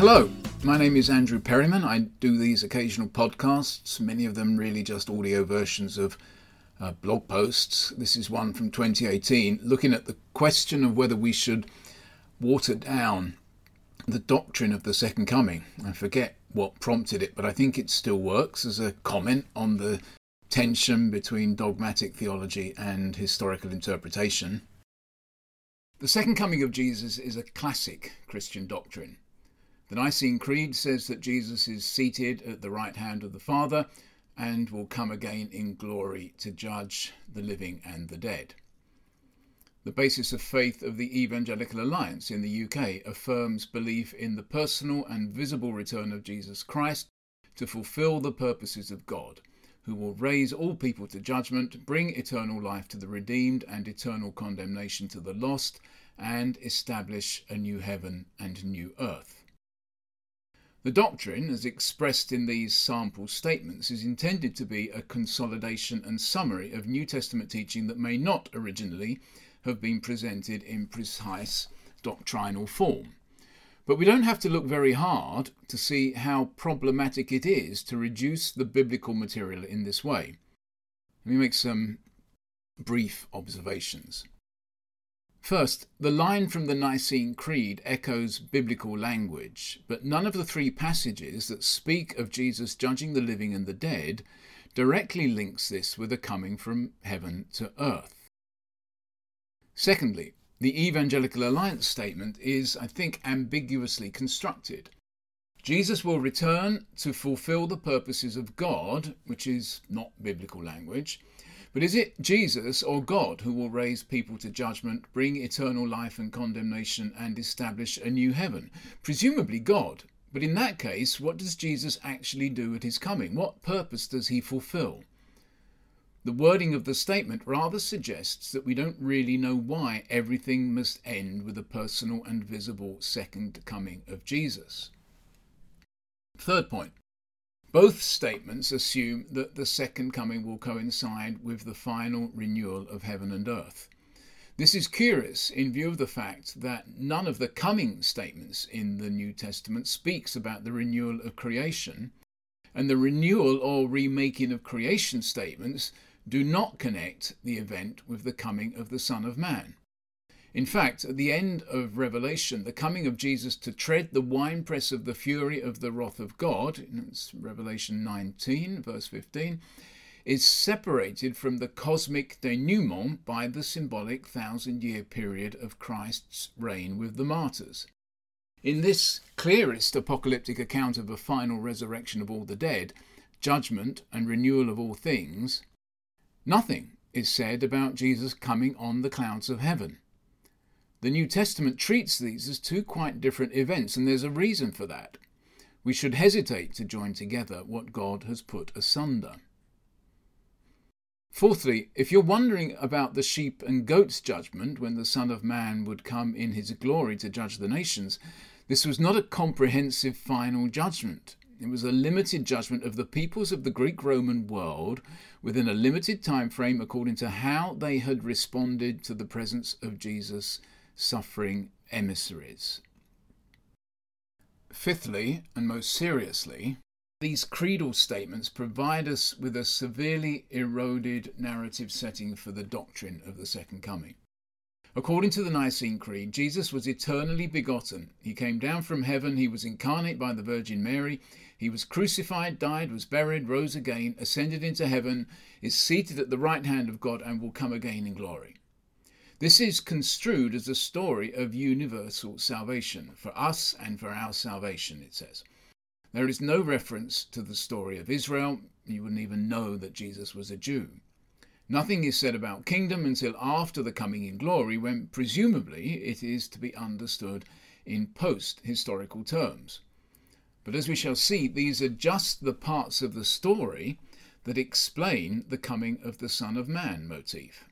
Hello, my name is Andrew Perriman. I do these occasional podcasts, many of them really just audio versions of uh, blog posts. This is one from 2018 looking at the question of whether we should water down the doctrine of the second coming. I forget what prompted it, but I think it still works as a comment on the tension between dogmatic theology and historical interpretation. The second coming of Jesus is a classic Christian doctrine. The Nicene Creed says that Jesus is seated at the right hand of the Father and will come again in glory to judge the living and the dead. The basis of faith of the Evangelical Alliance in the UK affirms belief in the personal and visible return of Jesus Christ to fulfill the purposes of God, who will raise all people to judgment, bring eternal life to the redeemed and eternal condemnation to the lost, and establish a new heaven and new earth. The doctrine, as expressed in these sample statements, is intended to be a consolidation and summary of New Testament teaching that may not originally have been presented in precise doctrinal form. But we don't have to look very hard to see how problematic it is to reduce the biblical material in this way. Let me make some brief observations. First, the line from the Nicene Creed echoes biblical language, but none of the three passages that speak of Jesus judging the living and the dead directly links this with a coming from heaven to earth. Secondly, the Evangelical Alliance statement is, I think, ambiguously constructed. Jesus will return to fulfill the purposes of God, which is not biblical language, but is it Jesus or God who will raise people to judgment, bring eternal life and condemnation, and establish a new heaven? Presumably God. But in that case, what does Jesus actually do at his coming? What purpose does he fulfill? The wording of the statement rather suggests that we don't really know why everything must end with a personal and visible second coming of Jesus. Third point both statements assume that the second coming will coincide with the final renewal of heaven and earth. This is curious in view of the fact that none of the coming statements in the New Testament speaks about the renewal of creation, and the renewal or remaking of creation statements do not connect the event with the coming of the Son of Man. In fact, at the end of Revelation, the coming of Jesus to tread the winepress of the fury of the wrath of God, it's Revelation 19, verse 15, is separated from the cosmic denouement by the symbolic thousand year period of Christ's reign with the martyrs. In this clearest apocalyptic account of a final resurrection of all the dead, judgment, and renewal of all things, nothing is said about Jesus coming on the clouds of heaven. The New Testament treats these as two quite different events, and there's a reason for that. We should hesitate to join together what God has put asunder. Fourthly, if you're wondering about the sheep and goats judgment when the Son of Man would come in his glory to judge the nations, this was not a comprehensive final judgment. It was a limited judgment of the peoples of the Greek Roman world within a limited time frame according to how they had responded to the presence of Jesus suffering emissaries. Fifthly, and most seriously, these creedal statements provide us with a severely eroded narrative setting for the doctrine of the Second Coming. According to the Nicene Creed, Jesus was eternally begotten. He came down from heaven, he was incarnate by the Virgin Mary, he was crucified, died, was buried, rose again, ascended into heaven, is seated at the right hand of God, and will come again in glory. This is construed as a story of universal salvation, for us and for our salvation, it says. There is no reference to the story of Israel. You wouldn't even know that Jesus was a Jew. Nothing is said about kingdom until after the coming in glory, when presumably it is to be understood in post historical terms. But as we shall see, these are just the parts of the story that explain the coming of the Son of Man motif.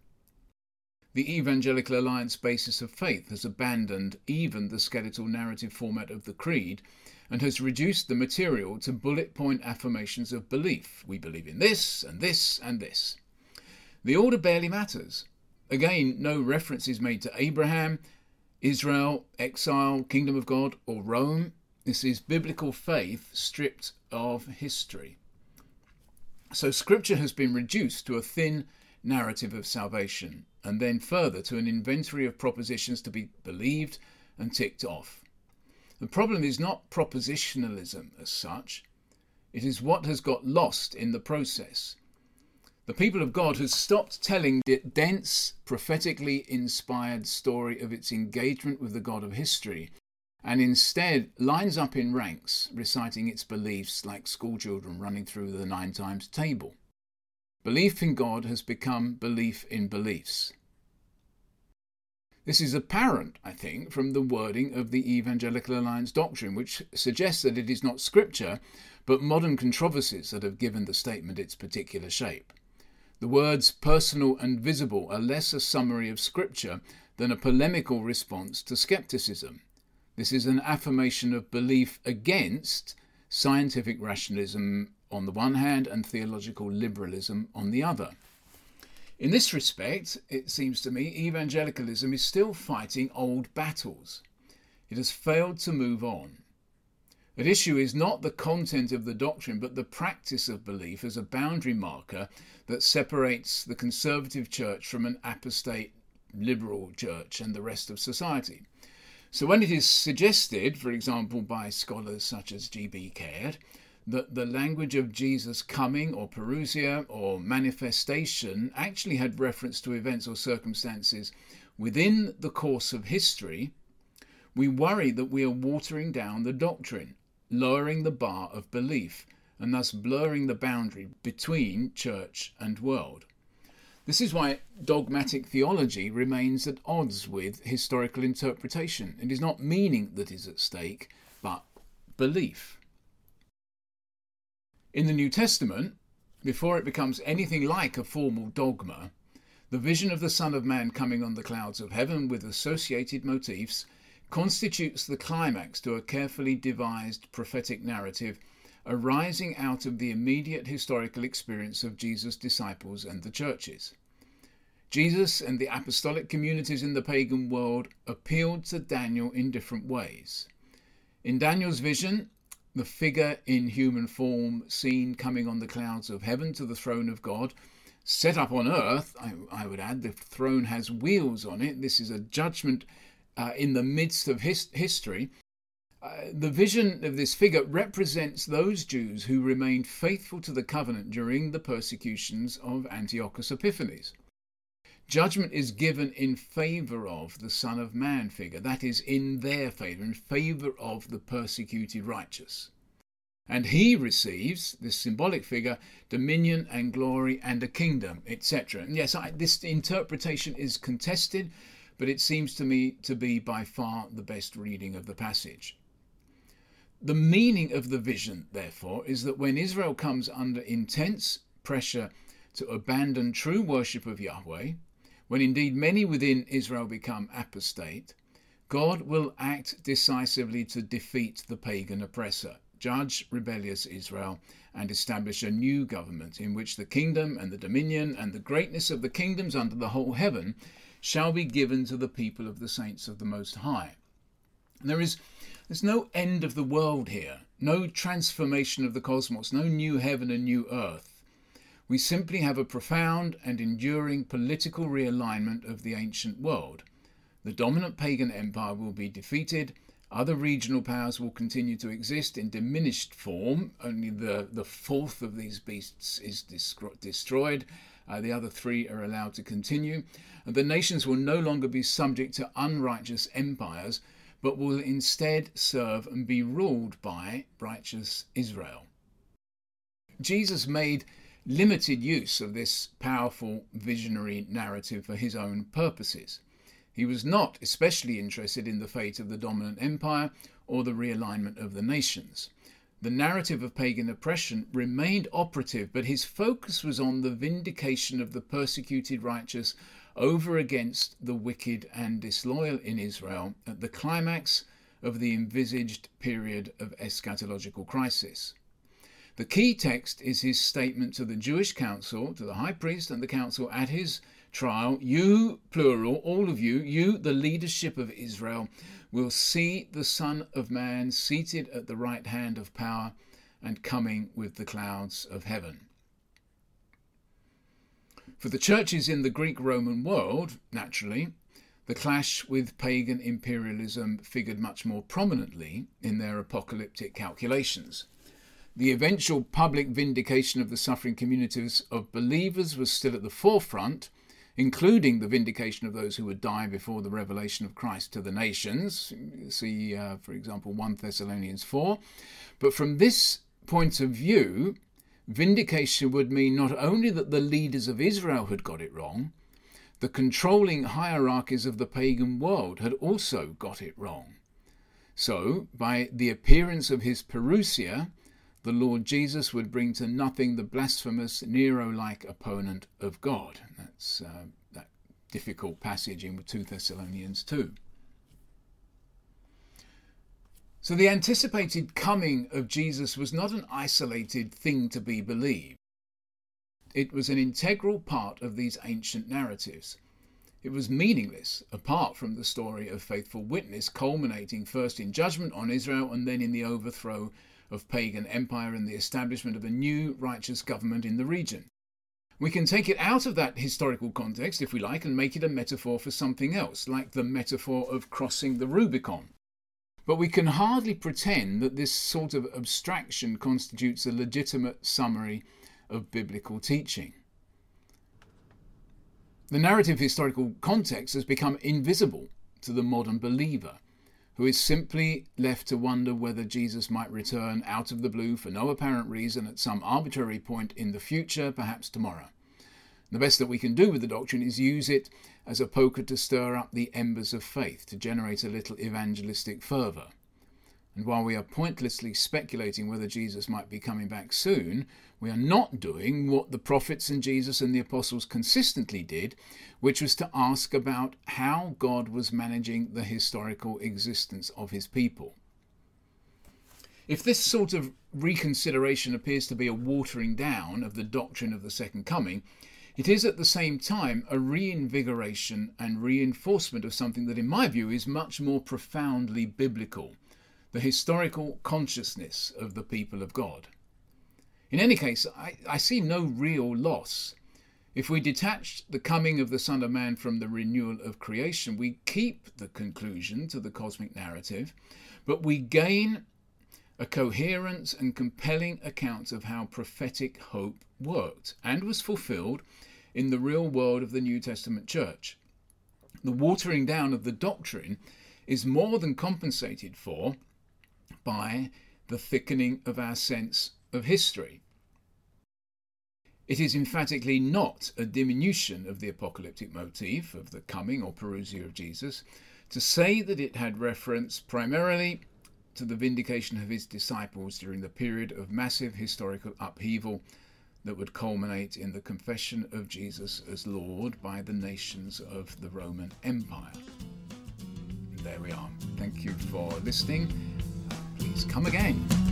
The Evangelical Alliance basis of faith has abandoned even the skeletal narrative format of the Creed and has reduced the material to bullet point affirmations of belief. We believe in this and this and this. The order barely matters. Again, no reference is made to Abraham, Israel, exile, kingdom of God, or Rome. This is biblical faith stripped of history. So, Scripture has been reduced to a thin narrative of salvation, and then further to an inventory of propositions to be believed and ticked off. The problem is not propositionalism as such, it is what has got lost in the process. The people of God has stopped telling the dense, prophetically inspired story of its engagement with the God of history and instead lines up in ranks, reciting its beliefs like schoolchildren running through the nine times table. Belief in God has become belief in beliefs. This is apparent, I think, from the wording of the Evangelical Alliance doctrine, which suggests that it is not Scripture, but modern controversies that have given the statement its particular shape. The words personal and visible are less a summary of Scripture than a polemical response to skepticism. This is an affirmation of belief against scientific rationalism on the one hand and theological liberalism on the other. In this respect, it seems to me, evangelicalism is still fighting old battles. It has failed to move on. At issue is not the content of the doctrine, but the practice of belief as a boundary marker that separates the conservative church from an apostate liberal church and the rest of society. So, when it is suggested, for example, by scholars such as G.B. Caird, that the language of Jesus' coming or parousia or manifestation actually had reference to events or circumstances within the course of history, we worry that we are watering down the doctrine, lowering the bar of belief, and thus blurring the boundary between church and world. This is why dogmatic theology remains at odds with historical interpretation. It is not meaning that is at stake, but belief. In the New Testament, before it becomes anything like a formal dogma, the vision of the Son of Man coming on the clouds of heaven with associated motifs constitutes the climax to a carefully devised prophetic narrative arising out of the immediate historical experience of Jesus' disciples and the churches. Jesus and the apostolic communities in the pagan world appealed to Daniel in different ways. In Daniel's vision, the figure in human form seen coming on the clouds of heaven to the throne of God. Set up on earth, I, I would add, the throne has wheels on it. This is a judgment uh, in the midst of his, history. Uh, the vision of this figure represents those Jews who remained faithful to the covenant during the persecutions of Antiochus Epiphanes. Judgment is given in favour of the Son of Man figure, that is, in their favour, in favour of the persecuted righteous. And he receives, this symbolic figure, dominion and glory and a kingdom, etc. And yes, I, this interpretation is contested, but it seems to me to be by far the best reading of the passage. The meaning of the vision, therefore, is that when Israel comes under intense pressure to abandon true worship of Yahweh, when indeed many within Israel become apostate, God will act decisively to defeat the pagan oppressor, judge rebellious Israel, and establish a new government in which the kingdom and the dominion and the greatness of the kingdoms under the whole heaven shall be given to the people of the saints of the Most High. There is there's no end of the world here, no transformation of the cosmos, no new heaven and new earth. We simply have a profound and enduring political realignment of the ancient world. The dominant pagan empire will be defeated, other regional powers will continue to exist in diminished form. Only the, the fourth of these beasts is destroyed. Uh, the other three are allowed to continue. And the nations will no longer be subject to unrighteous empires, but will instead serve and be ruled by righteous Israel. Jesus made limited use of this powerful visionary narrative for his own purposes. He was not especially interested in the fate of the dominant empire or the realignment of the nations. The narrative of pagan oppression remained operative, but his focus was on the vindication of the persecuted righteous over against the wicked and disloyal in Israel at the climax of the envisaged period of eschatological crisis. The key text is his statement to the Jewish council, to the high priest and the council at his trial You, plural, all of you, you, the leadership of Israel, will see the Son of Man seated at the right hand of power and coming with the clouds of heaven. For the churches in the Greek Roman world, naturally, the clash with pagan imperialism figured much more prominently in their apocalyptic calculations. The eventual public vindication of the suffering communities of believers was still at the forefront, including the vindication of those who would die before the revelation of Christ to the nations. See, uh, for example, 1 Thessalonians 4. But from this point of view, vindication would mean not only that the leaders of Israel had got it wrong, the controlling hierarchies of the pagan world had also got it wrong. So, by the appearance of his parousia, the Lord Jesus would bring to nothing the blasphemous Nero like opponent of God. That's uh, that difficult passage in 2 Thessalonians 2. So the anticipated coming of Jesus was not an isolated thing to be believed. It was an integral part of these ancient narratives. It was meaningless apart from the story of faithful witness culminating first in judgment on Israel and then in the overthrow of pagan empire and the establishment of a new righteous government in the region. We can take it out of that historical context, if we like, and make it a metaphor for something else, like the metaphor of crossing the Rubicon. But we can hardly pretend that this sort of abstraction constitutes a legitimate summary of biblical teaching. The narrative historical context has become invisible to the modern believer who is simply left to wonder whether Jesus might return out of the blue for no apparent reason at some arbitrary point in the future, perhaps tomorrow. The best that we can do with the doctrine is use it as a poker to stir up the embers of faith, to generate a little evangelistic fervour. And while we are pointlessly speculating whether Jesus might be coming back soon, we are not doing what the prophets and Jesus and the apostles consistently did, which was to ask about how God was managing the historical existence of his people. If this sort of reconsideration appears to be a watering down of the doctrine of the second coming, it is at the same time a reinvigoration and reinforcement of something that, in my view, is much more profoundly biblical the historical consciousness of the people of God. In any case, I, I, see no real loss. If we detach the coming of the Son of Man from the renewal of creation, we keep the conclusion to the cosmic narrative, but we gain a coherent and compelling account of how prophetic hope worked and was fulfilled in the real world of the New Testament church. The watering down of the doctrine is more than compensated for by the thickening of our sense of history. It is emphatically not a diminution of the apocalyptic motif of the coming or parousia of Jesus to say that it had reference primarily to the vindication of his disciples during the period of massive historical upheaval that would culminate in the confession of Jesus as Lord by the nations of the Roman Empire. There we are. Thank you for listening. Please come again.